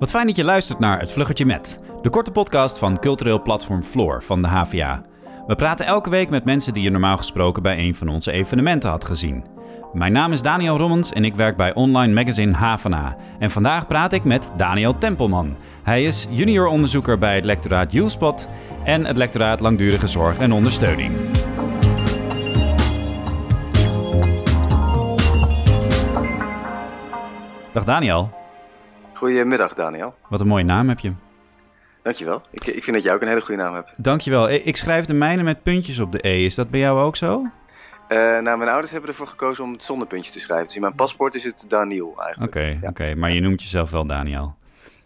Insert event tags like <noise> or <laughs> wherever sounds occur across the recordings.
Wat fijn dat je luistert naar Het Vluggertje Met, de korte podcast van cultureel platform Floor van de HVA. We praten elke week met mensen die je normaal gesproken bij een van onze evenementen had gezien. Mijn naam is Daniel Rommens en ik werk bij online magazine HVA. En vandaag praat ik met Daniel Tempelman. Hij is junior onderzoeker bij het lectoraat USpot en het lectoraat Langdurige Zorg en Ondersteuning. Dag Daniel. Goedemiddag, Daniel. Wat een mooie naam heb je. Dankjewel. Ik, ik vind dat jij ook een hele goede naam hebt. Dankjewel. Ik schrijf de mijne met puntjes op de E. Is dat bij jou ook zo? Uh, nou, mijn ouders hebben ervoor gekozen om het zonder puntjes te schrijven. Dus in mijn paspoort is het Daniel eigenlijk. Oké, ja. oké. maar je noemt jezelf wel Daniel.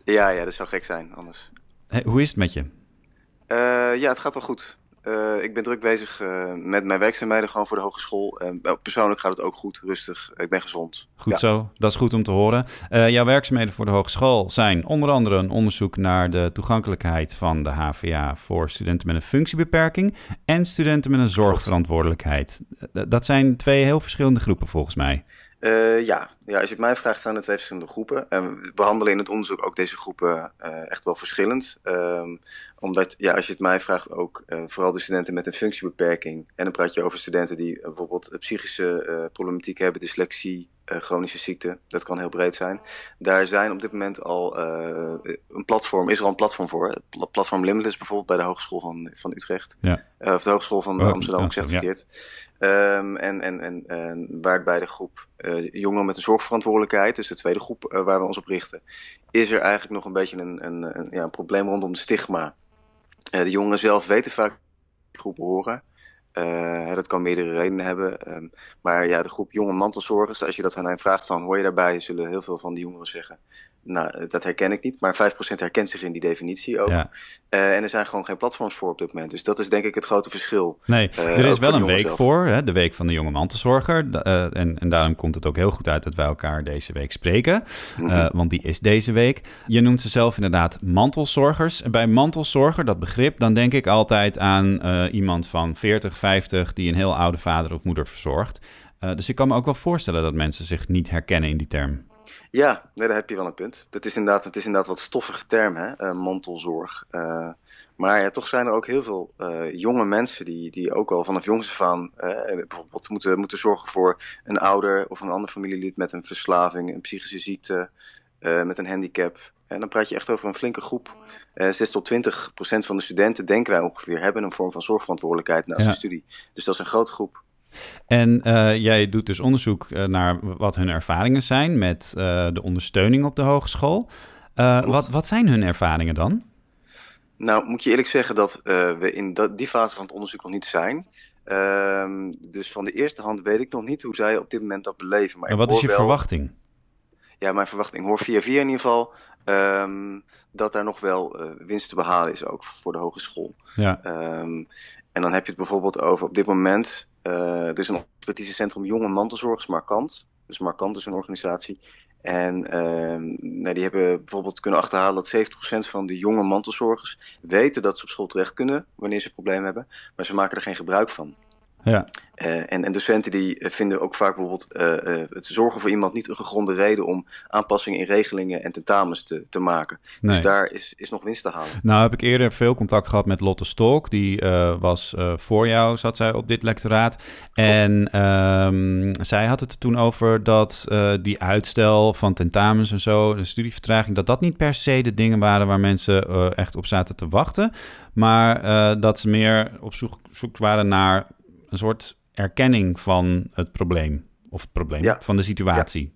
Ja, ja, dat zou gek zijn anders. Hey, hoe is het met je? Uh, ja, het gaat wel goed. Uh, ik ben druk bezig uh, met mijn werkzaamheden gewoon voor de hogeschool. Uh, persoonlijk gaat het ook goed, rustig. Ik ben gezond. Goed ja. zo, dat is goed om te horen. jouw werkzaamheden voor de hogeschool zijn onder andere een onderzoek naar de toegankelijkheid van de HVA voor studenten met een functiebeperking en studenten met een zorgverantwoordelijkheid. dat zijn twee heel verschillende groepen volgens mij. Ja. Ja, als je het mij vraagt, zijn er twee verschillende groepen. En we behandelen in het onderzoek ook deze groepen uh, echt wel verschillend. Um, omdat, ja, als je het mij vraagt, ook uh, vooral de studenten met een functiebeperking. En dan praat je over studenten die bijvoorbeeld psychische problematiek hebben, dyslexie, chronische ziekte. Dat kan heel breed zijn. Daar zijn op dit moment al een platform, is er al een platform voor. Platform Limitless bijvoorbeeld bij de Hogeschool van, van Utrecht. Ja. of de Hogeschool van Oh, Amsterdam, ik zeg het ja. verkeerd. Um, en, en, en, en waar het bij de groep jongeren met een zorgverantwoordelijkheid, dus de tweede groep uh, waar we ons op richten, is er eigenlijk nog een beetje een, een, een, ja, een probleem rondom de stigma. Uh, de jongeren zelf weten vaak die groep horen. dat kan meerdere redenen hebben. Um, maar ja, de groep jonge mantelzorgers, als je dat aan hen vraagt van hoor je daarbij, zullen heel veel van de jongeren zeggen. Nou, dat herken ik niet, maar 5% herkent zich in die definitie ook. Ja. Uh, en er zijn gewoon geen platforms voor op dit moment. Dus dat is denk ik het grote verschil. Nee, uh, er is wel een week zelf. voor, hè, de week van de jonge mantelzorger. Uh, en, en daarom komt het ook heel goed uit dat wij elkaar deze week spreken. Mm -hmm. want die is deze week. Je noemt ze zelf inderdaad mantelzorgers. En bij mantelzorger, dat begrip, dan denk ik altijd aan iemand van 40, 50... die een heel oude vader of moeder verzorgt. dus ik kan me ook wel voorstellen dat mensen zich niet herkennen in die term. Ja, nee, daar heb je wel een punt. Het is inderdaad, het is inderdaad wat stoffige term, hè? Uh, mantelzorg. Uh, maar ja, toch zijn er ook heel veel uh, jonge mensen die, die ook al vanaf jongs af aan bijvoorbeeld moeten, moeten zorgen voor een ouder of een ander familielid met een verslaving, een psychische ziekte, met een handicap. En dan praat je echt over een flinke groep. 6 tot 20 procent van de studenten, denken wij ongeveer, hebben een vorm van zorgverantwoordelijkheid naast Ja. hun studie. Dus dat is een grote groep. En uh, jij doet dus onderzoek uh, naar wat hun ervaringen zijn met uh, de ondersteuning op de hogeschool. wat, wat zijn hun ervaringen dan? Nou, moet je eerlijk zeggen dat we in dat, die fase van het onderzoek nog niet zijn. Ehm, dus van de eerste hand weet ik nog niet hoe zij op dit moment dat beleven. Maar en wat is je wel- verwachting? Ja, mijn verwachting. Hoor via via in ieder geval ehm, dat daar nog wel eh, winst te behalen is, ook voor de hogeschool. Ja, Ehm, en dan heb je het bijvoorbeeld over op dit moment. eh er is een expertisecentrum Jonge Mantelzorgers Markant. Dus Markant is een organisatie. En ehm, nou, die hebben bijvoorbeeld kunnen achterhalen dat 70% van de jonge mantelzorgers weten dat ze op school terecht kunnen wanneer ze problemen hebben, maar ze maken er geen gebruik van. Ja, Eh, en, en docenten die eh, vinden ook vaak bijvoorbeeld eh, het zorgen voor iemand niet een gegronde reden om aanpassingen in regelingen en tentamens te, te maken. nee. Dus daar is, is nog winst te halen. Nou heb ik eerder veel contact gehad met Lotte Stolk. Die was voor jou, zat zij op dit lectoraat. En ehm, zij had het er toen over dat die uitstel van tentamens en zo, de studievertraging, dat dat niet per se de dingen waren waar mensen echt op zaten te wachten. Maar dat ze meer op zoek, zoek waren naar een soort erkenning van het probleem. Of het probleem, Ja. van de situatie.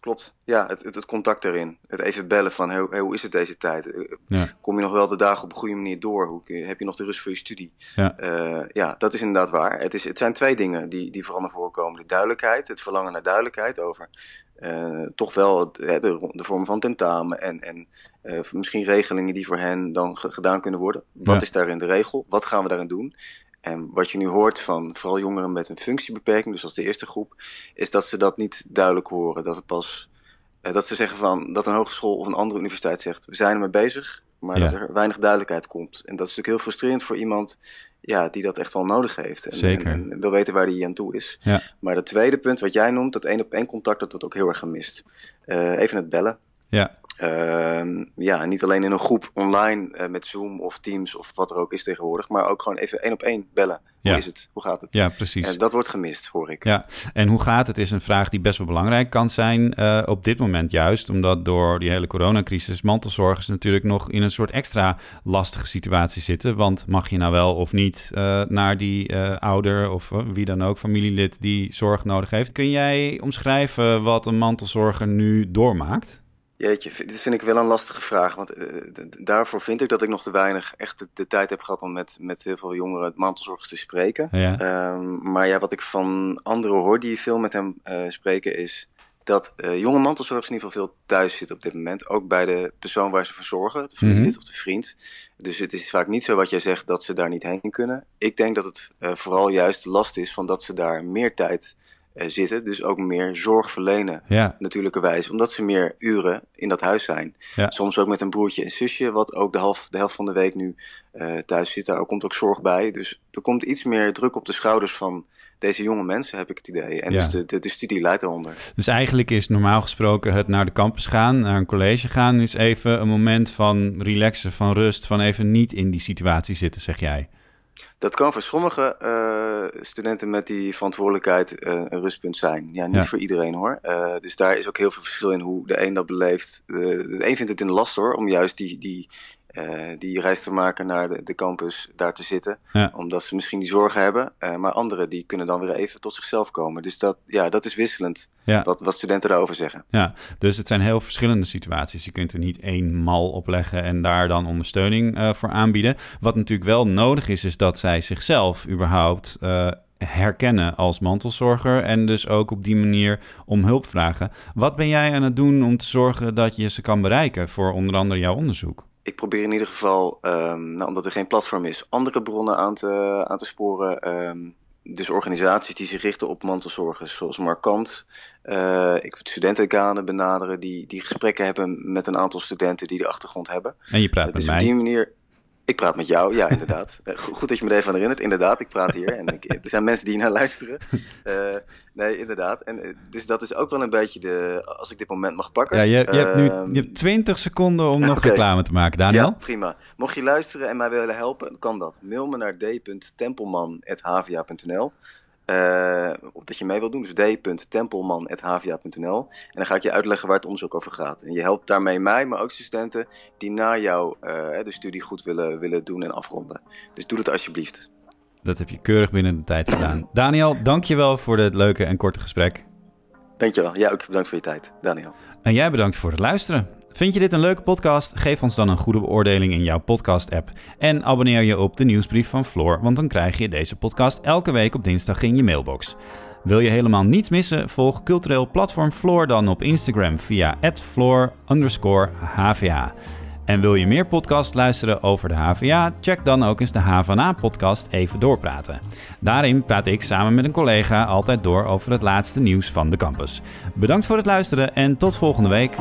Klopt. Ja, het, het, het contact erin. Het even bellen van hey, hey, hoe is het deze tijd? Eh, Ja. Kom je nog wel de dagen op een goede manier door? Hoe, heb je nog de rust voor je studie? Ja. Eh, ja, dat is inderdaad waar. Het, is, het zijn twee dingen die, die vooral naar voren komen. De duidelijkheid, het verlangen naar duidelijkheid over eh, toch wel het, de, de vorm van tentamen en, en misschien regelingen die voor hen dan ge- gedaan kunnen worden. Wat Ja. is daarin de regel? Wat gaan we daarin doen? En wat je nu hoort van vooral jongeren met een functiebeperking, dus als de eerste groep, is dat ze dat niet duidelijk horen. Dat het pas eh, dat ze zeggen van dat een hogeschool of een andere universiteit zegt, we zijn ermee bezig, maar Ja. dat er weinig duidelijkheid komt. En dat is natuurlijk heel frustrerend voor iemand ja, die dat echt wel nodig heeft. En, Zeker. En, en wil weten waar hij aan toe is. Ja. Maar dat tweede punt wat jij noemt, dat één op één contact, dat wordt ook heel erg gemist. Eh, even het bellen. Ja. Ehm, ja, niet alleen in een groep online uh, met Zoom of Teams of wat er ook is tegenwoordig, maar ook gewoon even één op één bellen. Hoe is het? Hoe gaat het? Ja, precies. En dat wordt gemist, hoor ik. Ja, en hoe gaat het is een vraag die best wel belangrijk kan zijn eh, op dit moment juist. Omdat door die hele coronacrisis mantelzorgers natuurlijk nog in een soort extra lastige situatie zitten. Want mag je nou wel of niet eh, naar die eh, ouder of eh, wie dan ook, familielid die zorg nodig heeft. Kun jij omschrijven wat een mantelzorger nu doormaakt? Jeetje, dit vind ik wel een lastige vraag. Want eh, daarvoor vind ik dat ik nog te weinig echt de, de tijd heb gehad om met, met heel veel jongeren mantelzorgers te spreken. Ja, Ehm, maar ja, wat ik van anderen hoor die veel met hem eh, spreken, is dat eh, jonge mantelzorgers in ieder geval veel thuis zitten op dit moment. Ook bij de persoon waar ze voor zorgen, de familielid Mhm. of de vriend. Dus het is vaak niet zo wat jij zegt dat ze daar niet heen kunnen. Ik denk dat het vooral juist de last is van dat ze daar meer tijd zitten. Dus ook meer zorg verlenen ja, natuurlijke wijze, omdat ze meer uren in dat huis zijn. Ja. Soms ook met een broertje en zusje, wat ook de helft, de helft van de week nu eh, thuis zit. Daar komt ook zorg bij. Dus er komt iets meer druk op de schouders van deze jonge mensen, heb ik het idee. En Ja. dus de, de, de studie leidt eronder. Dus eigenlijk is normaal gesproken het naar de campus gaan, naar een college gaan, is even een moment van relaxen, van rust, van even niet in die situatie zitten, zeg jij. Dat kan voor sommige eh, studenten met die verantwoordelijkheid eh, een rustpunt zijn. Ja, niet Ja. voor iedereen hoor. Eh, dus daar is ook heel veel verschil in hoe de een dat beleeft. De een vindt het in de last hoor, om juist die, die, eh, die reis te maken naar de, de campus, daar te zitten. Ja. Omdat ze misschien die zorgen hebben. Eh, maar anderen die kunnen dan weer even tot zichzelf komen. Dus dat, ja, dat is wisselend Ja. wat, wat studenten daarover zeggen. Ja, dus het zijn heel verschillende situaties. Je kunt er niet één mal op leggen en daar dan ondersteuning eh, voor aanbieden. Wat natuurlijk wel nodig is, is dat zij zichzelf überhaupt herkennen als mantelzorger en dus ook op die manier om hulp vragen. Wat ben jij aan het doen om te zorgen dat je ze kan bereiken voor onder andere jouw onderzoek? Ik probeer in ieder geval, ehm, nou, omdat er geen platform is, andere bronnen aan te, aan te sporen. ehm, dus organisaties die zich richten op mantelzorgers, zoals Markant. Eh, ik studentenkanen benaderen die, die gesprekken hebben met een aantal studenten die de achtergrond hebben. En je praat met dus op mij. die manier. Ik praat met jou, ja, inderdaad. <laughs> Eh, go- Goed dat je me er even aan herinnert. Inderdaad, ik praat hier en ik, er zijn mensen die naar luisteren. <laughs> Eh, nee, inderdaad. En, eh, dus dat is ook wel een beetje de. Als ik dit moment mag pakken. Ja, je, je hebt nu ehm, je hebt 20 seconden om <laughs> nog reclame te maken, Daniel. ja, prima. Mocht je luisteren en mij willen helpen, kan dat. Mail me naar d.tempelman.havia.nl Eh Of dat je mee wilt doen, dus d.tempelman.havia.nl En dan ga ik je uitleggen waar het onderzoek over gaat. En je helpt daarmee mij, maar ook studenten die na jou eh, de studie goed willen, willen doen en afronden. Dus doe dat alsjeblieft. Dat heb je keurig binnen de tijd gedaan. Daniel, dankjewel voor dit leuke en korte gesprek. Dankjewel. Ja, ook bedankt voor je tijd, Daniel. En jij bedankt voor het luisteren. Vind je dit een leuke podcast? Geef ons dan een goede beoordeling in jouw podcast-app. En abonneer je op de nieuwsbrief van Floor, want dan krijg je deze podcast elke week op dinsdag in je mailbox. Wil je helemaal niets missen? Volg cultureel platform Floor dan op Instagram via @floor_hva. En wil je meer podcasts luisteren over de HVA? Check dan ook eens de HVA-podcast Even Doorpraten. Daarin praat ik samen met een collega altijd door over het laatste nieuws van de campus. Bedankt voor het luisteren en tot volgende week.